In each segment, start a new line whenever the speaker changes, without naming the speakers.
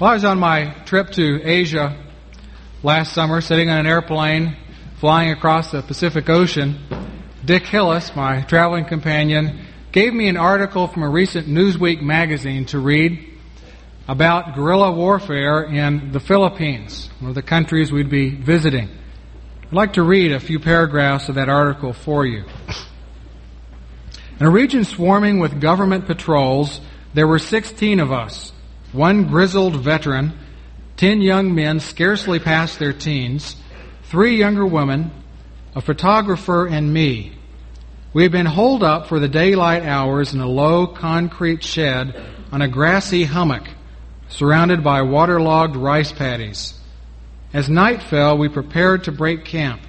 Well, I was on my trip to Asia last summer, sitting on an airplane flying across the Pacific Ocean. Dick Hillis, my traveling companion, gave me an article from a recent Newsweek magazine to read about guerrilla warfare in the Philippines, one of the countries we'd be visiting. I'd like to read a few paragraphs of that article for you. In a region swarming with government patrols, there were 16 of us one grizzled veteran, ten young men scarcely past their teens, three younger women, a photographer, and me. We had been holed up for the daylight hours in a low concrete shed on a grassy hummock, surrounded by waterlogged rice paddies. As night fell, we prepared to break camp.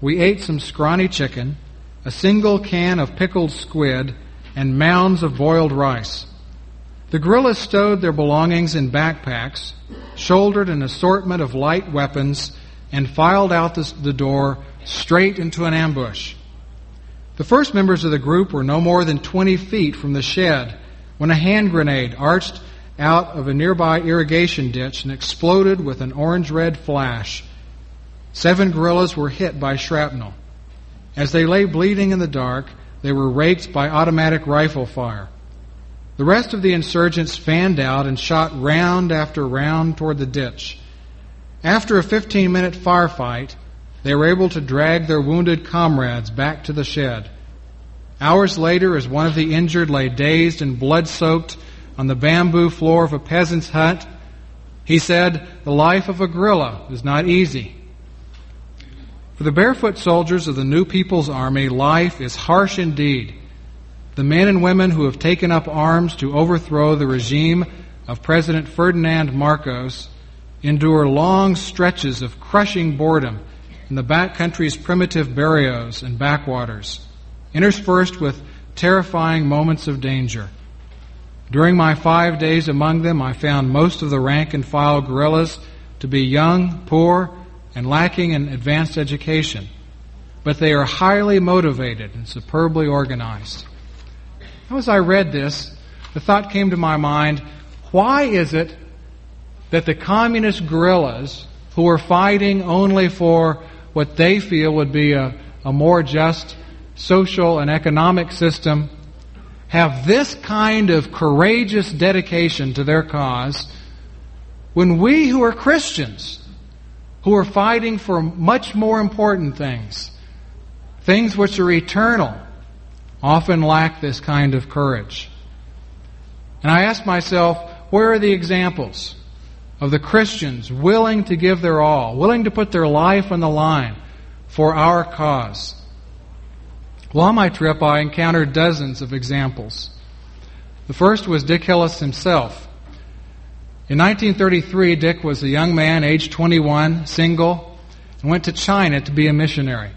We ate some scrawny chicken, a single can of pickled squid, and mounds of boiled rice. The guerrillas stowed their belongings in backpacks, shouldered an assortment of light weapons, and filed out the door straight into an ambush. The first members of the group were no more than 20 feet from the shed when a hand grenade arched out of a nearby irrigation ditch and exploded with an orange red flash. Seven guerrillas were hit by shrapnel. As they lay bleeding in the dark, they were raked by automatic rifle fire. The rest of the insurgents fanned out and shot round after round toward the ditch. After a 15 minute firefight, they were able to drag their wounded comrades back to the shed. Hours later, as one of the injured lay dazed and blood soaked on the bamboo floor of a peasant's hut, he said, The life of a guerrilla is not easy. For the barefoot soldiers of the New People's Army, life is harsh indeed the men and women who have taken up arms to overthrow the regime of President Ferdinand Marcos endure long stretches of crushing boredom in the backcountry's primitive barrios and backwaters, interspersed with terrifying moments of danger. During my five days among them, I found most of the rank and file guerrillas to be young, poor, and lacking in advanced education. But they are highly motivated and superbly organized. As I read this, the thought came to my mind why is it that the communist guerrillas, who are fighting only for what they feel would be a, a more just social and economic system, have this kind of courageous dedication to their cause when we who are Christians, who are fighting for much more important things, things which are eternal, often lack this kind of courage. And I ask myself, where are the examples of the Christians willing to give their all, willing to put their life on the line for our cause? Well, on my trip, I encountered dozens of examples. The first was Dick Hillis himself. In 1933, Dick was a young man, age 21, single, and went to China to be a missionary.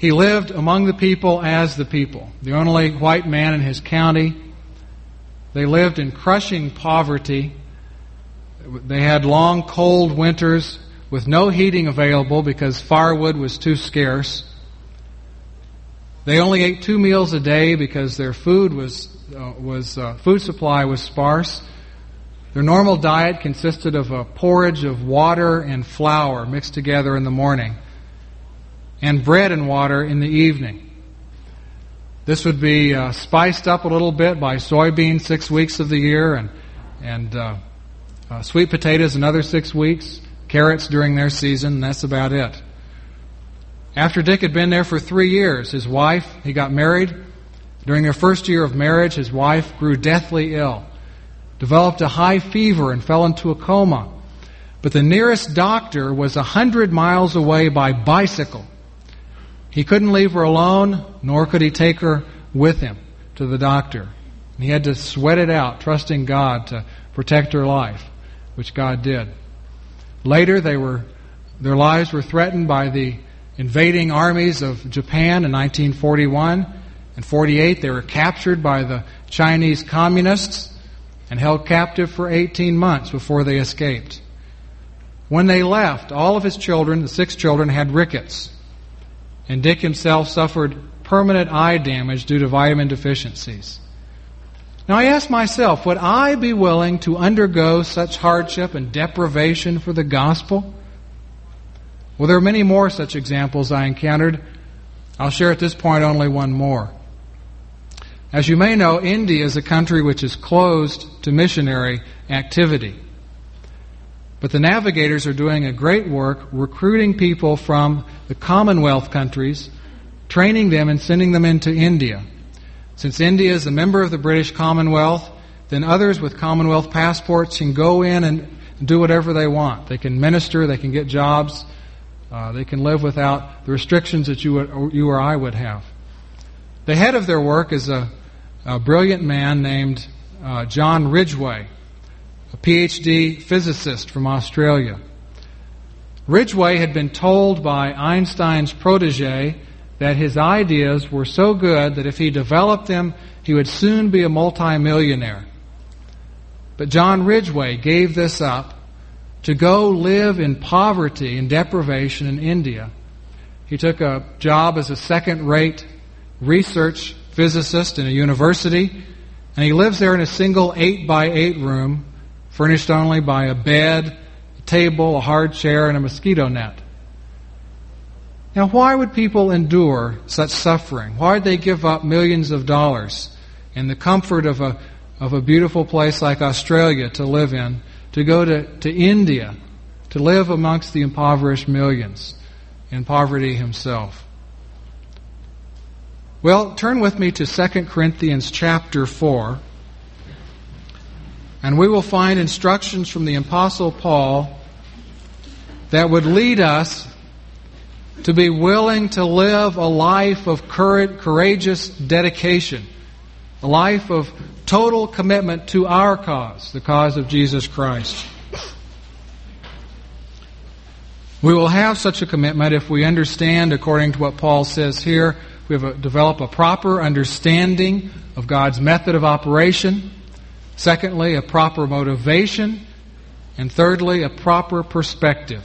He lived among the people as the people, the only white man in his county. They lived in crushing poverty. They had long, cold winters with no heating available because firewood was too scarce. They only ate two meals a day because their food was, uh, was uh, food supply was sparse. Their normal diet consisted of a porridge of water and flour mixed together in the morning and bread and water in the evening. This would be uh, spiced up a little bit by soybeans six weeks of the year and, and uh, uh, sweet potatoes another six weeks, carrots during their season, and that's about it. After Dick had been there for three years, his wife, he got married. During their first year of marriage, his wife grew deathly ill, developed a high fever, and fell into a coma. But the nearest doctor was a hundred miles away by bicycle. He couldn't leave her alone, nor could he take her with him to the doctor. He had to sweat it out, trusting God to protect her life, which God did. Later, they were, their lives were threatened by the invading armies of Japan in 1941 and 48. They were captured by the Chinese communists and held captive for 18 months before they escaped. When they left, all of his children, the six children, had rickets and Dick himself suffered permanent eye damage due to vitamin deficiencies. Now I ask myself, would I be willing to undergo such hardship and deprivation for the gospel? Well, there are many more such examples I encountered. I'll share at this point only one more. As you may know, India is a country which is closed to missionary activity. But the navigators are doing a great work recruiting people from the Commonwealth countries, training them and sending them into India. Since India is a member of the British Commonwealth, then others with Commonwealth passports can go in and do whatever they want. They can minister, they can get jobs, uh, they can live without the restrictions that you, would, you or I would have. The head of their work is a a brilliant man named uh, John Ridgway, PhD physicist from Australia. Ridgway had been told by Einstein's protege that his ideas were so good that if he developed them, he would soon be a multimillionaire. But John Ridgway gave this up to go live in poverty and deprivation in India. He took a job as a second rate research physicist in a university, and he lives there in a single 8 by 8 room, furnished only by a bed, a table, a hard chair, and a mosquito net. Now, why would people endure such suffering? Why would they give up millions of dollars in the comfort of a, of a beautiful place like Australia to live in, to go to, to India, to live amongst the impoverished millions in poverty himself? Well, turn with me to 2 Corinthians chapter 4, and we will find instructions from the Apostle Paul that would lead us to be willing to live a life of courageous dedication, a life of total commitment to our cause, the cause of Jesus Christ. We will have such a commitment if we understand, according to what Paul says here, we have a, develop a proper understanding of God's method of operation. Secondly, a proper motivation. And thirdly, a proper perspective.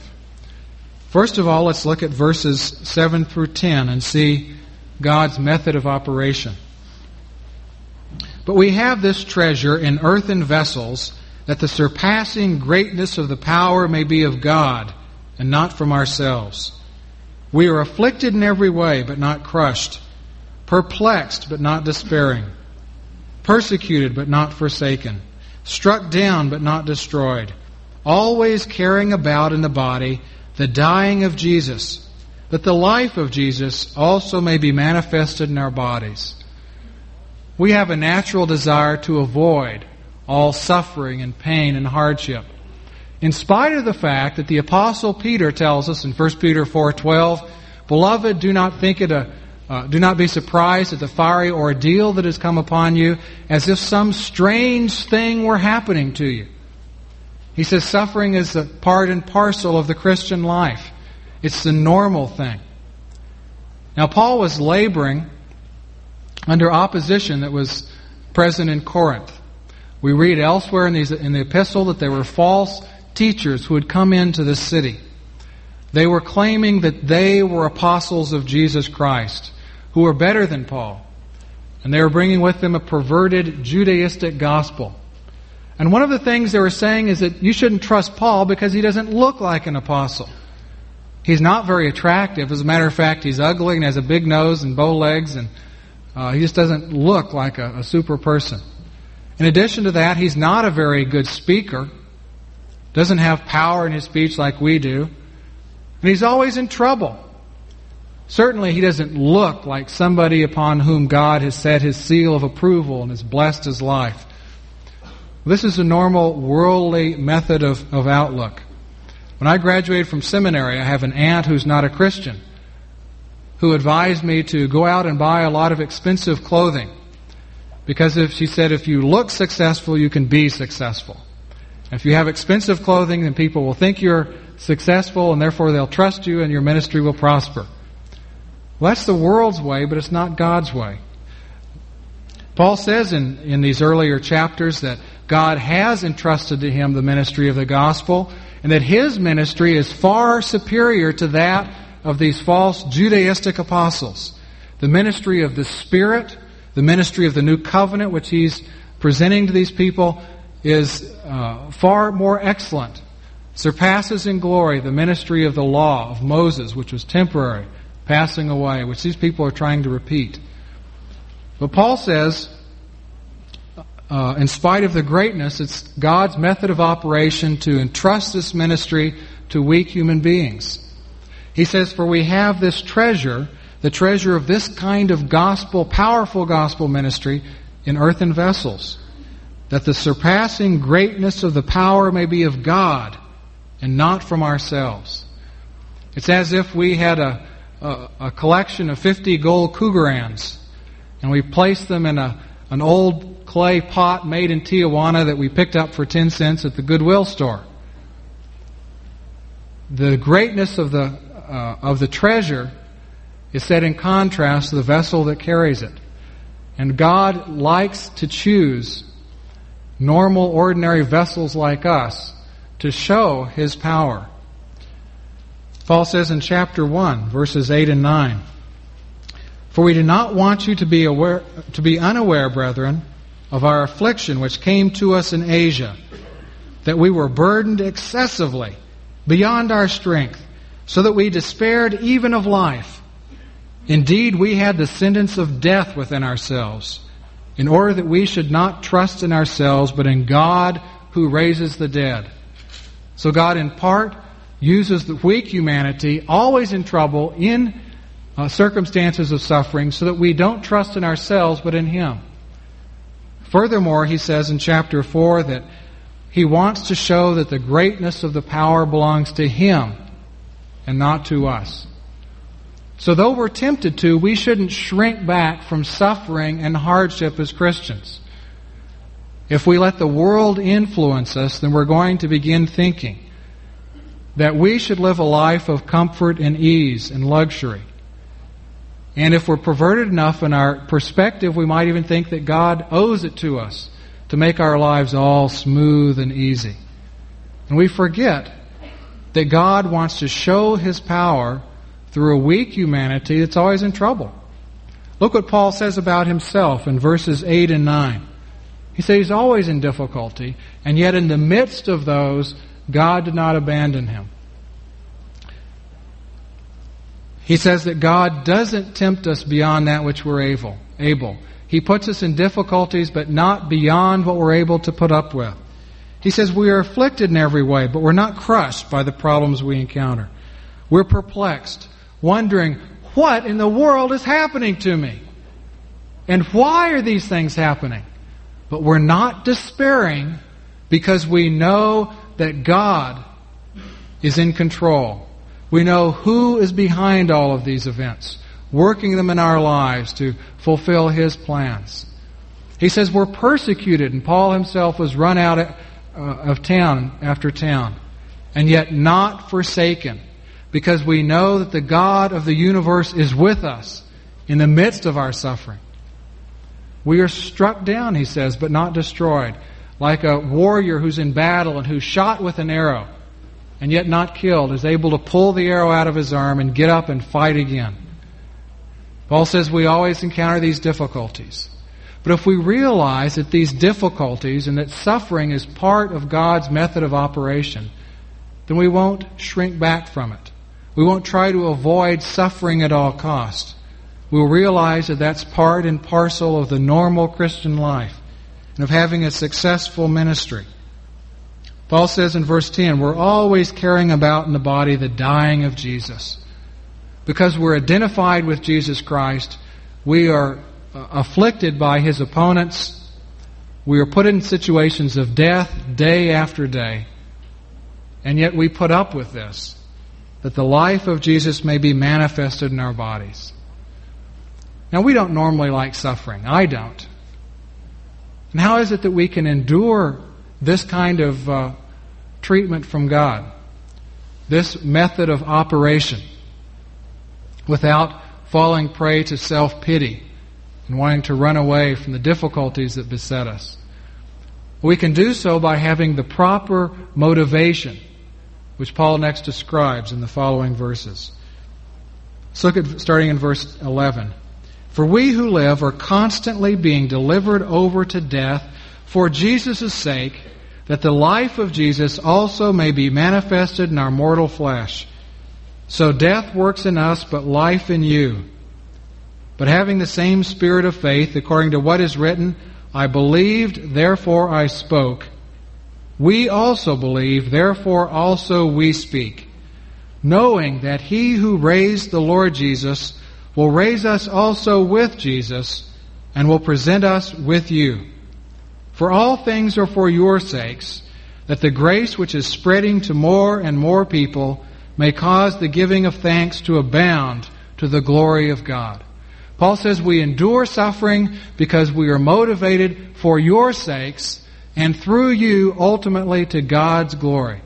First of all, let's look at verses 7 through 10 and see God's method of operation. But we have this treasure in earthen vessels, that the surpassing greatness of the power may be of God, and not from ourselves. We are afflicted in every way, but not crushed, perplexed, but not despairing, persecuted, but not forsaken, struck down, but not destroyed, always carrying about in the body the dying of Jesus, that the life of Jesus also may be manifested in our bodies. We have a natural desire to avoid all suffering and pain and hardship in spite of the fact that the apostle Peter tells us in 1 Peter 4:12, "Beloved, do not think it a uh, do not be surprised at the fiery ordeal that has come upon you as if some strange thing were happening to you." He says suffering is a part and parcel of the Christian life. It's the normal thing. Now Paul was laboring under opposition that was present in Corinth. We read elsewhere in, these, in the epistle that there were false teachers who had come into the city. They were claiming that they were apostles of Jesus Christ, who were better than Paul. And they were bringing with them a perverted Judaistic gospel. And one of the things they were saying is that you shouldn't trust Paul because he doesn't look like an apostle. He's not very attractive. As a matter of fact, he's ugly and has a big nose and bow legs, and uh, he just doesn't look like a, a super person. In addition to that, he's not a very good speaker doesn't have power in his speech like we do, and he's always in trouble. Certainly, he doesn't look like somebody upon whom God has set his seal of approval and has blessed his life. This is a normal worldly method of, of outlook. When I graduated from seminary, I have an aunt who's not a Christian who advised me to go out and buy a lot of expensive clothing. Because if she said, if you look successful, you can be successful. If you have expensive clothing, then people will think you're successful and therefore they'll trust you and your ministry will prosper. Well, that's the world's way, but it's not God's way. Paul says in, in these earlier chapters that God has entrusted to him the ministry of the gospel and that his ministry is far superior to that of these false Judaistic apostles. The ministry of the Spirit, the ministry of the new covenant, which he's presenting to these people is uh, far more excellent, surpasses in glory the ministry of the law of Moses, which was temporary, passing away, which these people are trying to repeat. But Paul says, uh, in spite of the greatness, it's God's method of operation to entrust this ministry to weak human beings. He says, For we have this treasure, the treasure of this kind of gospel, powerful gospel ministry in earthen vessels, that the surpassing greatness of the power may be of God and not from ourselves. It's as if we had a, a, a collection of 50 gold Krugerrands and we placed them in a, an old clay pot made in Tijuana that we picked up for 10 cents at the Goodwill store. The greatness of the, uh, of the treasure is set in contrast to the vessel that carries it. And God likes to choose normal, ordinary vessels like us to show His power. Paul says in chapter 1, verses 8 and 9, For we do not want you to be, aware, to be unaware, brethren, of our affliction which came to us in Asia, that we were burdened excessively, beyond our strength, so that we despaired even of life. Indeed, we had the sentence of death within ourselves, in order that we should not trust in ourselves, but in God who raises the dead. So God, in part, uses the weak humanity, always in trouble, in uh, circumstances of suffering, so that we don't trust in ourselves, but in Him. Furthermore, he says in chapter 4 that he wants to show that the greatness of the power belongs to Him and not to us. So though we're tempted to, we shouldn't shrink back from suffering and hardship as Christians. If we let the world influence us, then we're going to begin thinking that we should live a life of comfort and ease and luxury. And if we're perverted enough in our perspective, we might even think that God owes it to us to make our lives all smooth and easy. And we forget that God wants to show His power through a weak humanity that's always in trouble. Look what Paul says about himself in verses 8 and 9. He says he's always in difficulty, and yet in the midst of those, God did not abandon him. He says that God doesn't tempt us beyond that which we're able. able. He puts us in difficulties, but not beyond what we're able to put up with. He says we are afflicted in every way, but we're not crushed by the problems we encounter. We're perplexed, wondering, what in the world is happening to me? And why are these things happening? But we're not despairing because we know that God is in control. We know who is behind all of these events, working them in our lives to fulfill His plans. He says we're persecuted, and Paul himself was run out of, uh, town after town, and yet not forsaken because we know that the God of the universe is with us in the midst of our suffering. We are struck down, he says, but not destroyed, like a warrior who's in battle and who's shot with an arrow and yet not killed is able to pull the arrow out of his arm and get up and fight again. Paul says we always encounter these difficulties. But if we realize that these difficulties and that suffering is part of God's method of operation, then we won't shrink back from it. We won't try to avoid suffering at all costs. We'll realize that that's part and parcel of the normal Christian life and of having a successful ministry. Paul says in verse 10, we're always carrying about in the body the dying of Jesus. Because we're identified with Jesus Christ, we are uh, afflicted by his opponents. We are put in situations of death day after day. And yet we put up with this that the life of Jesus may be manifested in our bodies. Now, we don't normally like suffering. I don't. And how is it that we can endure this kind of uh, treatment from God, this method of operation, without falling prey to self pity and wanting to run away from the difficulties that beset us? We can do so by having the proper motivation which Paul next describes in the following verses. Look at starting in verse 11. For we who live are constantly being delivered over to death for Jesus' sake, that the life of Jesus also may be manifested in our mortal flesh. So death works in us, but life in you. But having the same spirit of faith, according to what is written, I believed, therefore I spoke. We also believe, therefore also we speak, knowing that he who raised the Lord Jesus will raise us also with Jesus and will present us with you. For all things are for your sakes, that the grace which is spreading to more and more people may cause the giving of thanks to abound to the glory of God. Paul says we endure suffering because we are motivated for your sakes and through you ultimately to God's glory.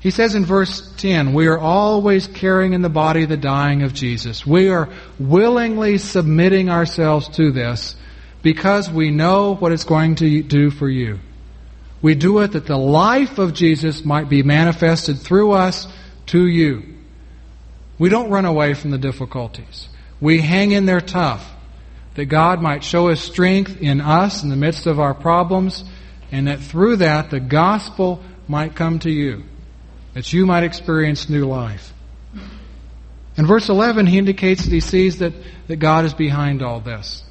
He says in verse 10, we are always carrying in the body the dying of Jesus. We are willingly submitting ourselves to this because we know what it's going to do for you. We do it that the life of Jesus might be manifested through us to you. We don't run away from the difficulties. We hang in there tough that God might show His strength in us in the midst of our problems and that through that the gospel might come to you, that you might experience new life. In verse 11, he indicates that he sees that, that God is behind all this.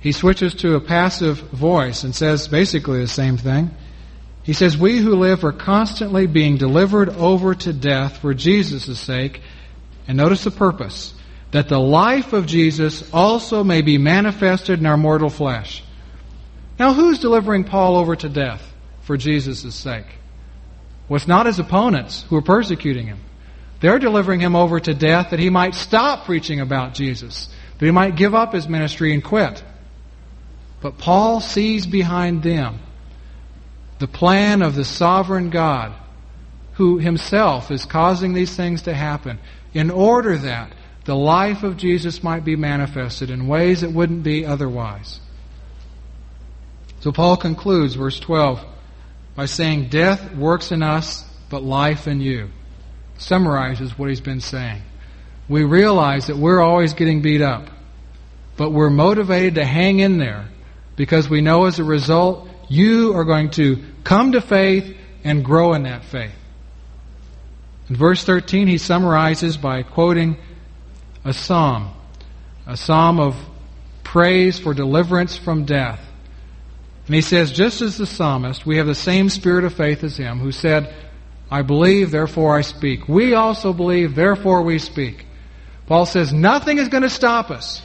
He switches to a passive voice and says basically the same thing. He says, We who live are constantly being delivered over to death for Jesus' sake. And notice the purpose that the life of Jesus also may be manifested in our mortal flesh. Now, who's delivering Paul over to death for Jesus' sake? It's not his opponents who were persecuting him. They're delivering him over to death that he might stop preaching about Jesus, that he might give up his ministry and quit. But Paul sees behind them the plan of the sovereign God who himself is causing these things to happen in order that the life of Jesus might be manifested in ways that wouldn't be otherwise. So Paul concludes verse 12 by saying, Death works in us, but life in you. Summarizes what he's been saying. We realize that we're always getting beat up, but we're motivated to hang in there because we know as a result you are going to come to faith and grow in that faith. In verse 13, he summarizes by quoting a psalm, a psalm of praise for deliverance from death. And he says, just as the psalmist, we have the same spirit of faith as him, who said, I believe, therefore I speak. We also believe, therefore we speak. Paul says, nothing is going to stop us.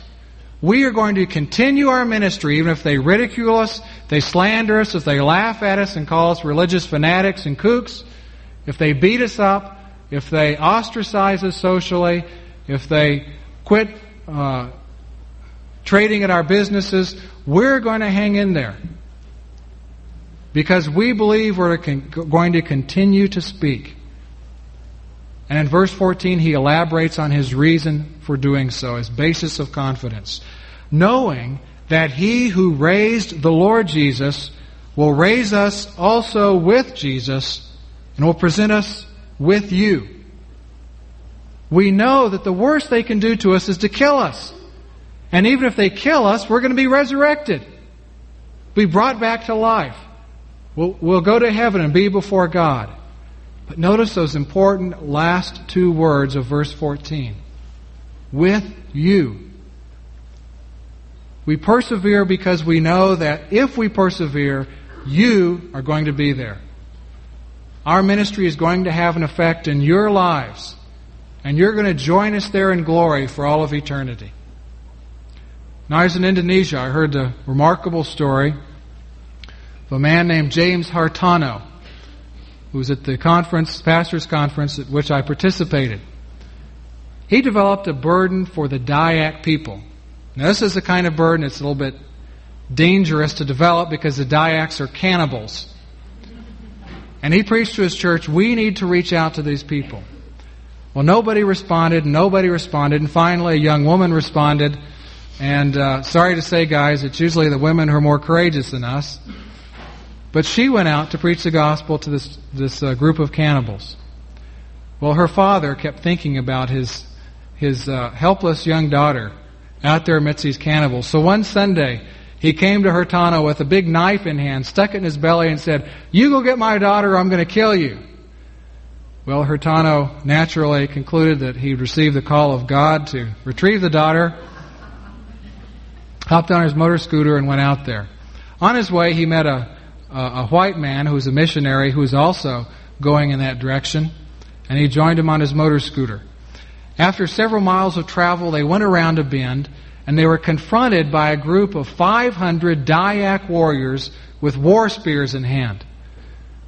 We are going to continue our ministry, even if they ridicule us, they slander us, if they laugh at us and call us religious fanatics and kooks, if they beat us up, if they ostracize us socially, if they quit uh, trading at our businesses, we're going to hang in there. Because we believe we're going to continue to speak. And in verse 14, he elaborates on his reason for doing so, his basis of confidence. Knowing that he who raised the Lord Jesus will raise us also with Jesus and will present us with you. We know that the worst they can do to us is to kill us. And even if they kill us, we're going to be resurrected. Be brought back to life. We'll, we'll go to heaven and be before God. But notice those important last two words of verse 14. With you. We persevere because we know that if we persevere, you are going to be there. Our ministry is going to have an effect in your lives, and you're going to join us there in glory for all of eternity. Now, I was in Indonesia. I heard the remarkable story a man named James Hartano who was at the conference, pastor's conference at which I participated. He developed a burden for the Dayak people. Now, this is the kind of burden that's a little bit dangerous to develop because the Dayaks are cannibals. And he preached to his church, we need to reach out to these people. Well, nobody responded, nobody responded, and finally a young woman responded. And uh, sorry to say, guys, it's usually the women who are more courageous than us. But she went out to preach the gospel to this, this uh, group of cannibals. Well, her father kept thinking about his, his uh, helpless young daughter out there amidst these cannibals. So one Sunday, he came to Hurtado with a big knife in hand, stuck it in his belly, and said, You go get my daughter, or I'm going to kill you. Well, Hurtado naturally concluded that he'd received the call of God to retrieve the daughter, hopped on his motor scooter, and went out there. On his way, he met a, a, white man who was a missionary who was also going in that direction, and he joined him on his motor scooter. After several miles of travel, they went around a bend, and they were confronted by a group of 500 Dayak warriors with war spears in hand.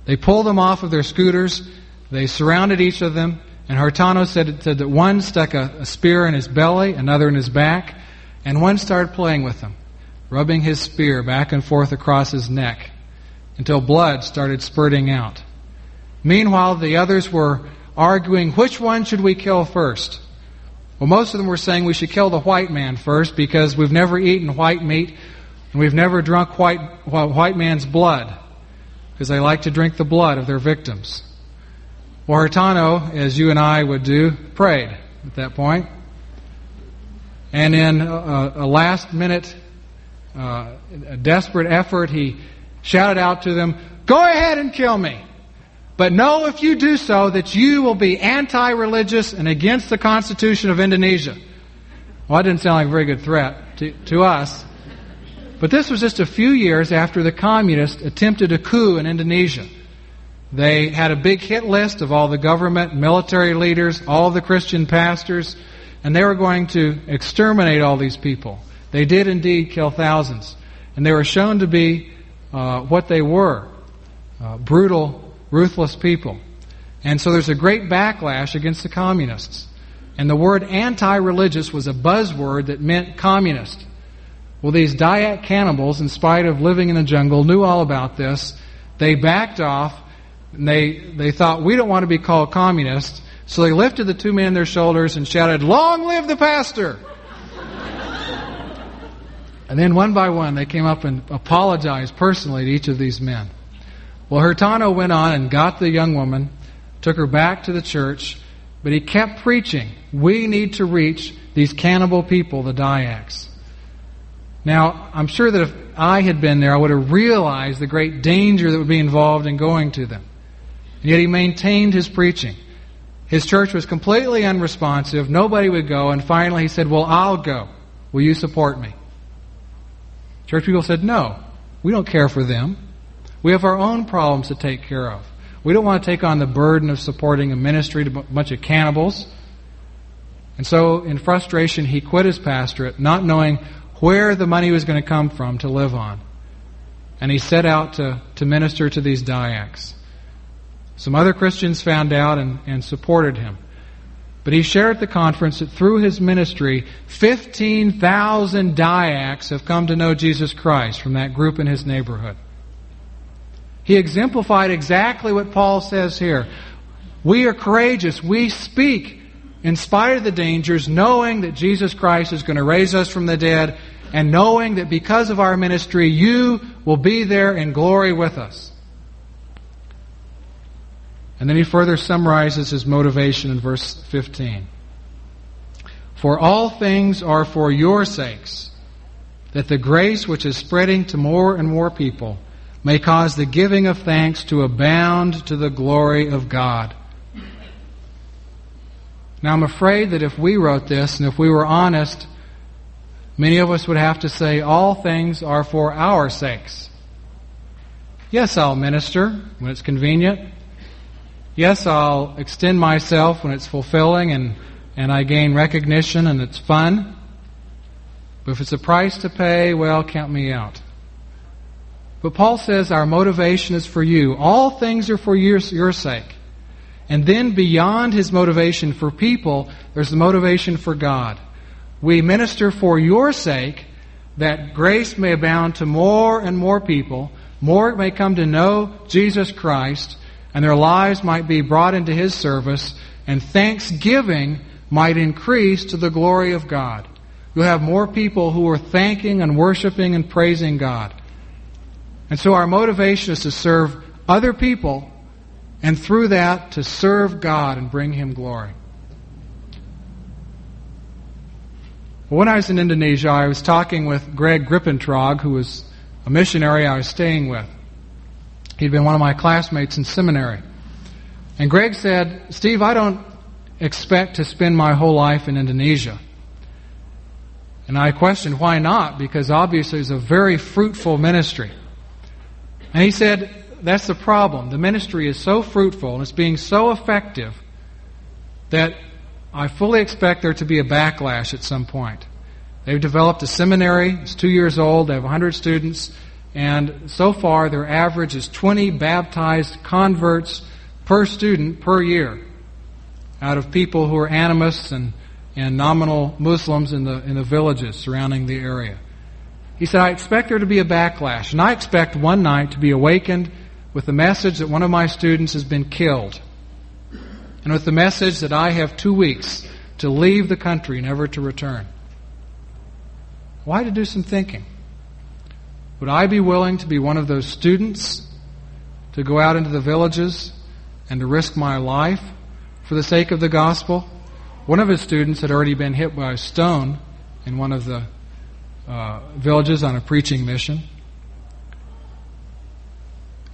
They pulled them off of their scooters, they surrounded each of them, and Hurtado said, said that one stuck a, a spear in his belly, another in his back, and one started playing with them, rubbing his spear back and forth across his neck until blood started spurting out. Meanwhile, the others were arguing which one should we kill first. Well, most of them were saying we should kill the white man first because we've never eaten white meat and we've never drunk white, white man's blood because they like to drink the blood of their victims. Hurtado, as you and I would do, prayed at that point. And in a, a last minute, uh, a desperate effort, he shouted out to them, Go ahead and kill me. But know if you do so that you will be anti religious and against the Constitution of Indonesia. Well, that didn't sound like a very good threat to, to us. But this was just a few years after the communists attempted a coup in Indonesia. They had a big hit list of all the government, military leaders, all the Christian pastors, and they were going to exterminate all these people. They did indeed kill thousands. And they were shown to be uh, what they were uh, brutal ruthless people. And so there's a great backlash against the communists. And the word anti religious was a buzzword that meant communist. Well, these Dayak cannibals, in spite of living in the jungle, knew all about this. They backed off and they, they thought, we don't want to be called communists. So they lifted the two men on their shoulders and shouted, Long live the pastor! And then one by one they came up and apologized personally to each of these men. Well, Hurtado went on and got the young woman, took her back to the church, but he kept preaching. We need to reach these cannibal people, the Dayaks. Now, I'm sure that if I had been there, I would have realized the great danger that would be involved in going to them. And yet he maintained his preaching. His church was completely unresponsive. Nobody would go. And finally he said, Well, I'll go. Will you support me? Church people said, No. We don't care for them. We have our own problems to take care of. We don't want to take on the burden of supporting a ministry to a bunch of cannibals. And so, in frustration, he quit his pastorate, not knowing where the money was going to come from to live on. And he set out to, to minister to these Dayaks. Some other Christians found out and, and supported him. But he shared at the conference that through his ministry, 15,000 Dayaks have come to know Jesus Christ from that group in his neighborhood. He exemplified exactly what Paul says here. We are courageous. We speak in spite of the dangers, knowing that Jesus Christ is going to raise us from the dead, and knowing that because of our ministry, you will be there in glory with us. And then he further summarizes his motivation in verse 15. For all things are for your sakes, that the grace which is spreading to more and more people may cause the giving of thanks to abound to the glory of God. Now, I'm afraid that if we wrote this and if we were honest, many of us would have to say, All things are for our sakes. Yes, I'll minister when it's convenient. Yes, I'll extend myself when it's fulfilling and, and I gain recognition and it's fun. But if it's a price to pay, well, count me out. But Paul says our motivation is for you. All things are for your, your sake. And then beyond his motivation for people, there's the motivation for God. We minister for your sake that grace may abound to more and more people, more may come to know Jesus Christ, and their lives might be brought into his service, and thanksgiving might increase to the glory of God. You'll have more people who are thanking and worshiping and praising God. And so our motivation is to serve other people and through that to serve God and bring Him glory. When I was in Indonesia, I was talking with Greg Grippentrog, who was a missionary I was staying with. He'd been one of my classmates in seminary. And Greg said, Steve, I don't expect to spend my whole life in Indonesia. And I questioned why not, because obviously it's a very fruitful ministry. And he said, that's the problem. The ministry is so fruitful and it's being so effective that I fully expect there to be a backlash at some point. They've developed a seminary, it's two years old, they have 100 students, and so far their average is 20 baptized converts per student per year out of people who are animists and, and nominal Muslims in the, in the villages surrounding the area. He said, I expect there to be a backlash, and I expect one night to be awakened with the message that one of my students has been killed and with the message that I have two weeks to leave the country, never to return. Why to do some thinking? Would I be willing to be one of those students to go out into the villages and to risk my life for the sake of the gospel? One of his students had already been hit by a stone in one of the uh, villages on a preaching mission.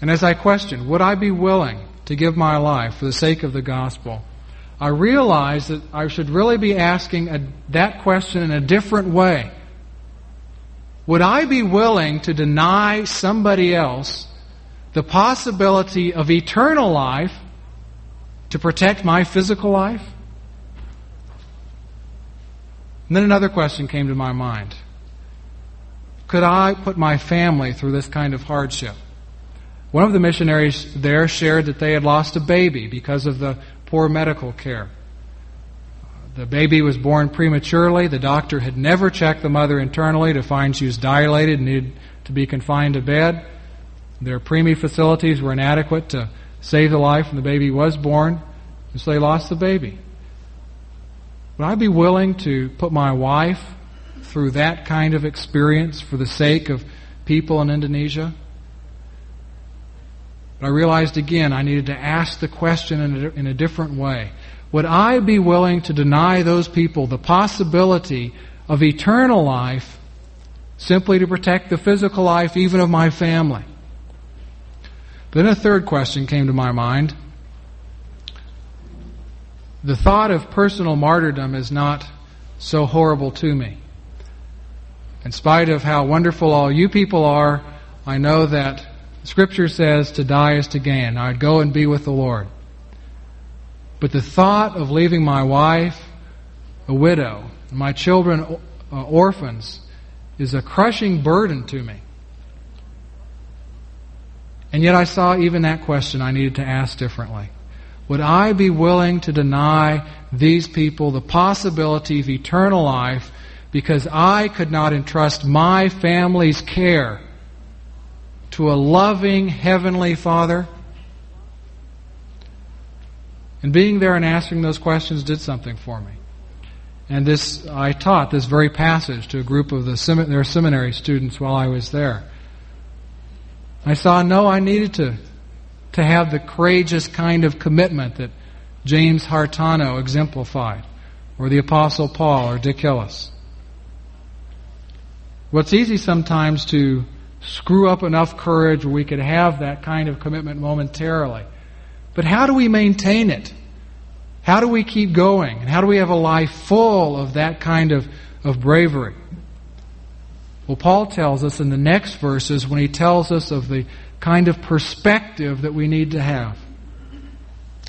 And as I questioned, would I be willing to give my life for the sake of the gospel, I realized that I should really be asking a, that question in a different way. Would I be willing to deny somebody else the possibility of eternal life to protect my physical life? And then another question came to my mind. Could I put my family through this kind of hardship? One of the missionaries there shared that they had lost a baby because of the poor medical care. The baby was born prematurely. The doctor had never checked the mother internally to find she was dilated and needed to be confined to bed. Their preemie facilities were inadequate to save the life when the baby was born, and so they lost the baby. Would I be willing to put my wife through that kind of experience for the sake of people in Indonesia? But I realized again I needed to ask the question in a, in a different way. Would I be willing to deny those people the possibility of eternal life simply to protect the physical life even of my family? Then a third question came to my mind. The thought of personal martyrdom is not so horrible to me. In spite of how wonderful all you people are, I know that Scripture says to die is to gain. I'd go and be with the Lord. But the thought of leaving my wife a widow, my children uh, orphans, is a crushing burden to me. And yet I saw even that question I needed to ask differently. Would I be willing to deny these people the possibility of eternal life because I could not entrust my family's care to a loving Heavenly Father? And being there and answering those questions did something for me. And this, I taught this very passage to a group of the their seminary students while I was there. I saw, no, I needed to, to have the courageous kind of commitment that James Hartano exemplified, or the Apostle Paul, or Dick Hillis. What's easy sometimes to screw up enough courage where we could have that kind of commitment momentarily. But how do we maintain it? How do we keep going? And how do we have a life full of that kind of, of bravery? Well, Paul tells us in the next verses when he tells us of the kind of perspective that we need to have.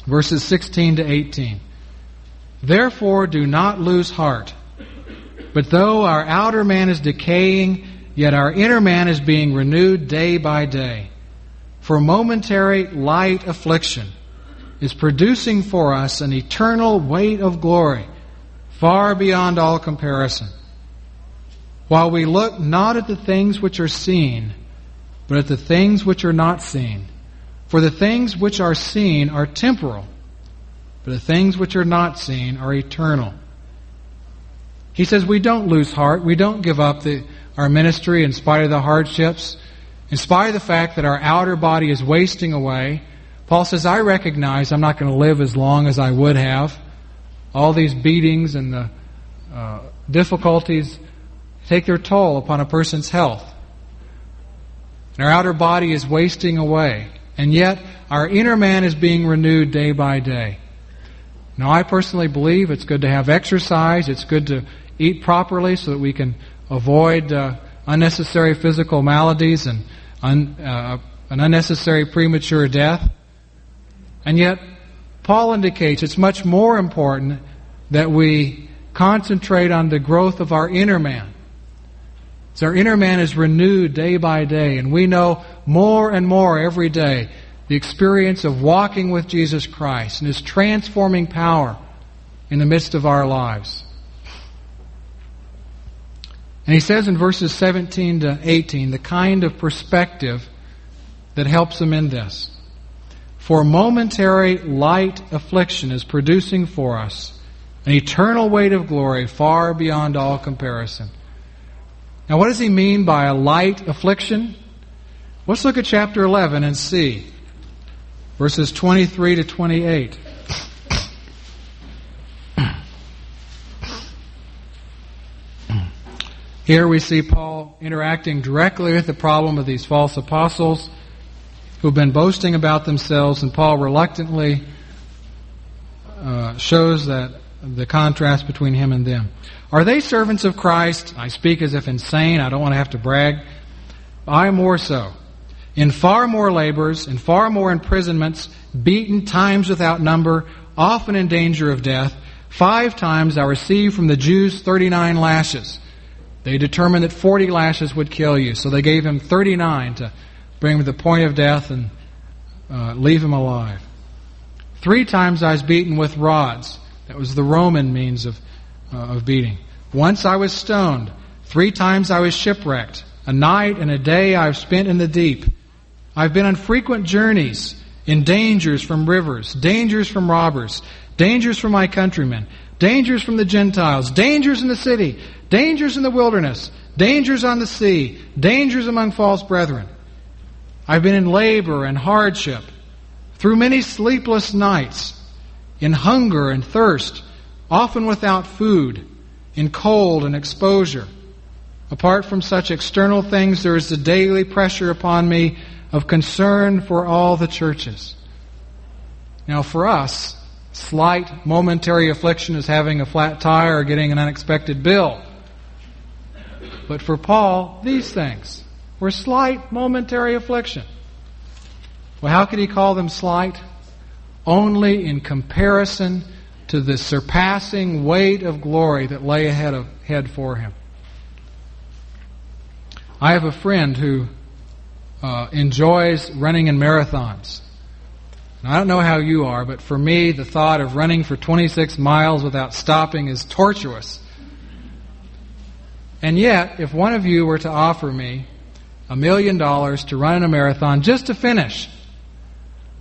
Verses 16 to 18. Therefore, do not lose heart. But though our outer man is decaying, Yet our inner man is being renewed day by day. For momentary light affliction is producing for us an eternal weight of glory far beyond all comparison. While we look not at the things which are seen, but at the things which are not seen. For the things which are seen are temporal, but the things which are not seen are eternal. He says we don't lose heart, we don't give up the our ministry in spite of the hardships, in spite of the fact that our outer body is wasting away. Paul says, I recognize I'm not going to live as long as I would have. All these beatings and the uh, difficulties take their toll upon a person's health. And our outer body is wasting away. And yet, our inner man is being renewed day by day. Now, I personally believe it's good to have exercise. It's good to eat properly so that we can avoid uh, unnecessary physical maladies and un, uh, an unnecessary premature death. And yet, Paul indicates it's much more important that we concentrate on the growth of our inner man. So our inner man is renewed day by day, and we know more and more every day the experience of walking with Jesus Christ and His transforming power in the midst of our lives. And he says in verses 17 to 18 the kind of perspective that helps him in this. For momentary light affliction is producing for us an eternal weight of glory far beyond all comparison. Now, what does he mean by a light affliction? Let's look at chapter 11 and see verses 23 to 28. Here we see Paul interacting directly with the problem of these false apostles who've been boasting about themselves, and Paul reluctantly uh, shows that the contrast between him and them. Are they servants of Christ? I speak as if insane. I don't want to have to brag. I more so. In far more labors, in far more imprisonments, beaten times without number, often in danger of death. Five times I received from the Jews 39 lashes. They determined that 40 lashes would kill you, so they gave him 39 to bring him to the point of death and uh, leave him alive. Three times I was beaten with rods. That was the Roman means of, uh, of beating. Once I was stoned. Three times I was shipwrecked. A night and a day I've spent in the deep. I've been on frequent journeys, in dangers from rivers, dangers from robbers, dangers from my countrymen, dangers from the Gentiles, dangers in the city, dangers in the wilderness, dangers on the sea, dangers among false brethren. I've been in labor and hardship, through many sleepless nights, in hunger and thirst, often without food, in cold and exposure. Apart from such external things, there is the daily pressure upon me of concern for all the churches. Now, for us, slight momentary affliction is having a flat tire or getting an unexpected bill. But for Paul, these things were slight momentary affliction. Well, how could he call them slight? Only in comparison to the surpassing weight of glory that lay ahead, of, ahead for him. I have a friend who uh, enjoys running in marathons. I don't know how you are, but for me, the thought of running for 26 miles without stopping is tortuous. And yet, if one of you were to offer me a million dollars to run in a marathon just to finish,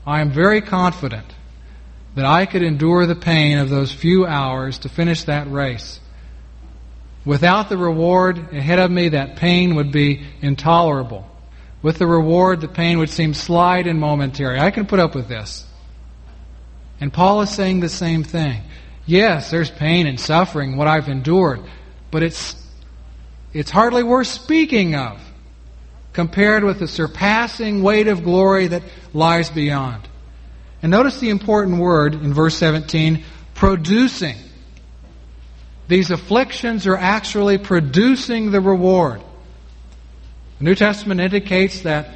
I am very confident that I could endure the pain of those few hours to finish that race. Without the reward ahead of me, that pain would be intolerable. With the reward, the pain would seem slight and momentary. I can put up with this. And Paul is saying the same thing. Yes, there's pain and suffering, what I've endured, but it's it's hardly worth speaking of compared with the surpassing weight of glory that lies beyond. And notice the important word in verse 17 producing. These afflictions are actually producing the reward. The New Testament indicates that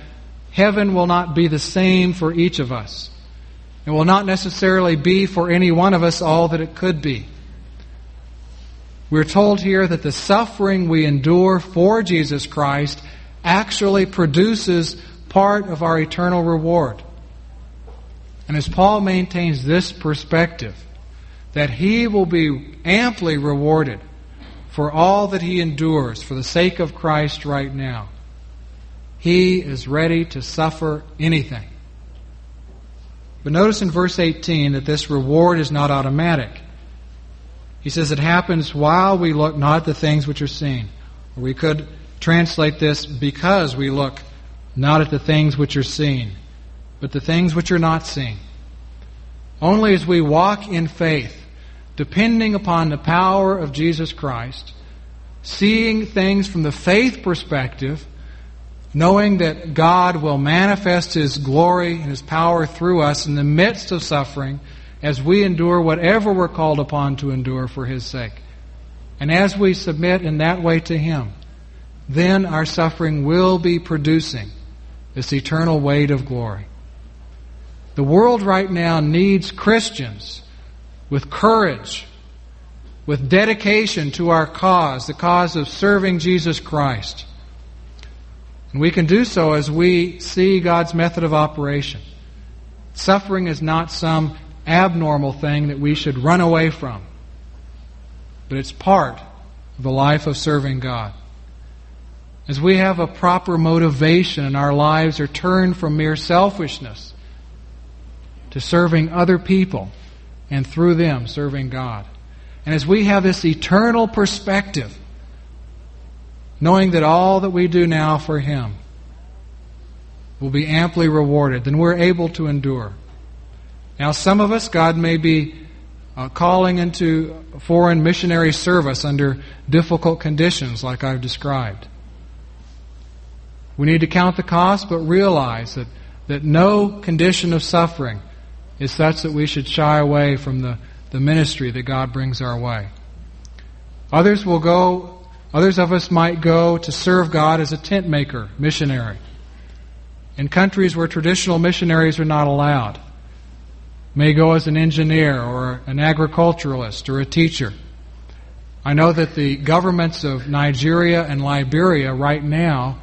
heaven will not be the same for each of us. It will not necessarily be for any one of us all that it could be. We're told here that the suffering we endure for Jesus Christ actually produces part of our eternal reward. And as Paul maintains this perspective, that he will be amply rewarded for all that he endures for the sake of Christ right now, he is ready to suffer anything. But notice in verse 18 that this reward is not automatic. He says it happens while we look not at the things which are seen. We could translate this because we look not at the things which are seen, but the things which are not seen. Only as we walk in faith depending upon the power of Jesus Christ, seeing things from the faith perspective, knowing that God will manifest His glory and His power through us in the midst of suffering as we endure whatever we're called upon to endure for His sake. And as we submit in that way to Him, then our suffering will be producing this eternal weight of glory. The world right now needs Christians with courage, with dedication to our cause, the cause of serving Jesus Christ. And we can do so as we see God's method of operation. Suffering is not some abnormal thing that we should run away from, but it's part of the life of serving God. As we have a proper motivation and our lives are turned from mere selfishness to serving other people and through them serving God. And as we have this eternal perspective, knowing that all that we do now for Him will be amply rewarded, then we're able to endure. Now, some of us, God may be uh, calling into foreign missionary service under difficult conditions like I've described. We need to count the cost, but realize that, that no condition of suffering is such that we should shy away from the, the ministry that God brings our way. Others will go, others of us might go to serve God as a tent maker, missionary. In countries where traditional missionaries are not allowed, may go as an engineer or an agriculturalist or a teacher. I know that the governments of Nigeria and Liberia right now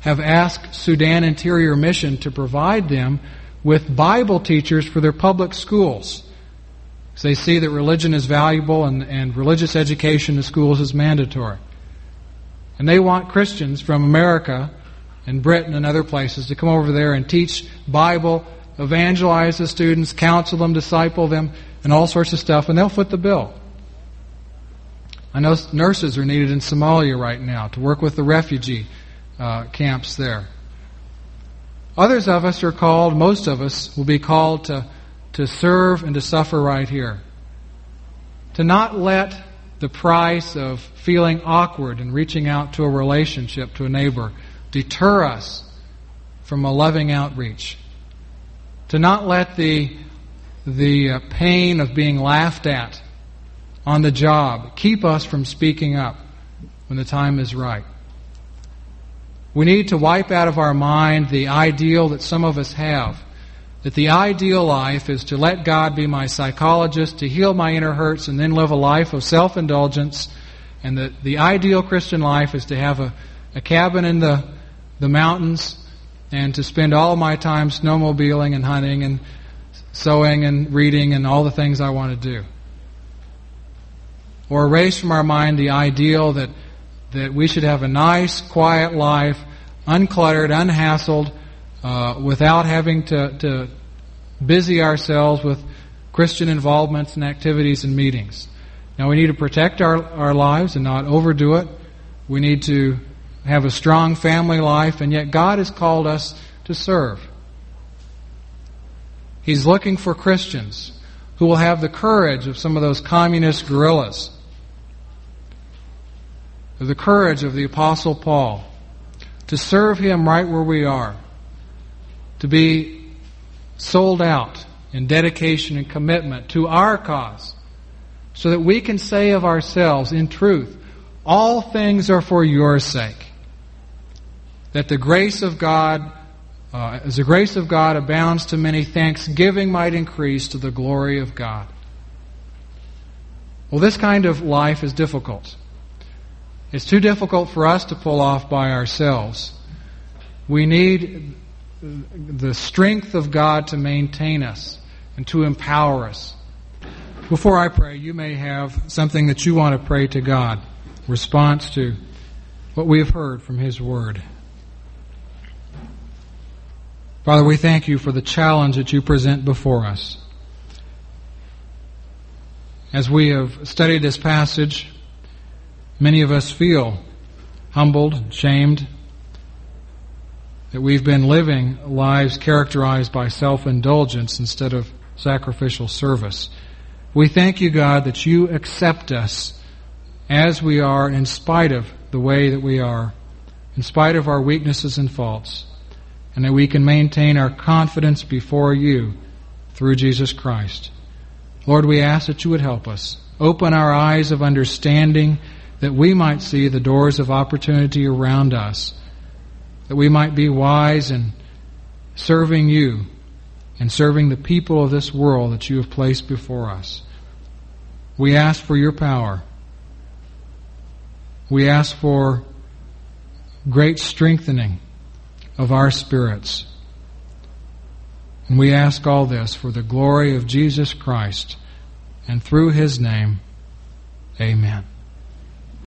have asked Sudan Interior Mission to provide them with Bible teachers for their public schools. So they see that religion is valuable and, and religious education in schools is mandatory. And they want Christians from America and Britain and other places to come over there and teach Bible, evangelize the students, counsel them, disciple them, and all sorts of stuff, and they'll foot the bill. I know nurses are needed in Somalia right now to work with the refugee uh, camps there. Others of us are called, most of us will be called to, to serve and to suffer right here. To not let the price of feeling awkward and reaching out to a relationship, to a neighbor, deter us from a loving outreach. To not let the, the uh, pain of being laughed at on the job keep us from speaking up when the time is right. We need to wipe out of our mind the ideal that some of us have. That the ideal life is to let God be my psychologist, to heal my inner hurts, and then live a life of self indulgence. And that the ideal Christian life is to have a, a cabin in the, the mountains and to spend all my time snowmobiling and hunting and sewing and reading and all the things I want to do. Or erase from our mind the ideal that that we should have a nice, quiet life, uncluttered, unhassled, uh, without having to, to busy ourselves with Christian involvements and activities and meetings. Now we need to protect our, our lives and not overdo it. We need to have a strong family life, and yet God has called us to serve. He's looking for Christians who will have the courage of some of those communist guerrillas the courage of the Apostle Paul to serve him right where we are, to be sold out in dedication and commitment to our cause, so that we can say of ourselves, in truth, all things are for your sake. That the grace of God, uh, as the grace of God abounds to many, thanksgiving might increase to the glory of God. Well, this kind of life is difficult. It's too difficult for us to pull off by ourselves. We need the strength of God to maintain us and to empower us. Before I pray, you may have something that you want to pray to God, response to what we have heard from His Word. Father, we thank you for the challenge that you present before us. As we have studied this passage, Many of us feel humbled, shamed, that we've been living lives characterized by self indulgence instead of sacrificial service. We thank you, God, that you accept us as we are in spite of the way that we are, in spite of our weaknesses and faults, and that we can maintain our confidence before you through Jesus Christ. Lord, we ask that you would help us. Open our eyes of understanding that we might see the doors of opportunity around us, that we might be wise in serving you and serving the people of this world that you have placed before us. We ask for your power. We ask for great strengthening of our spirits. And we ask all this for the glory of Jesus Christ and through his name. Amen.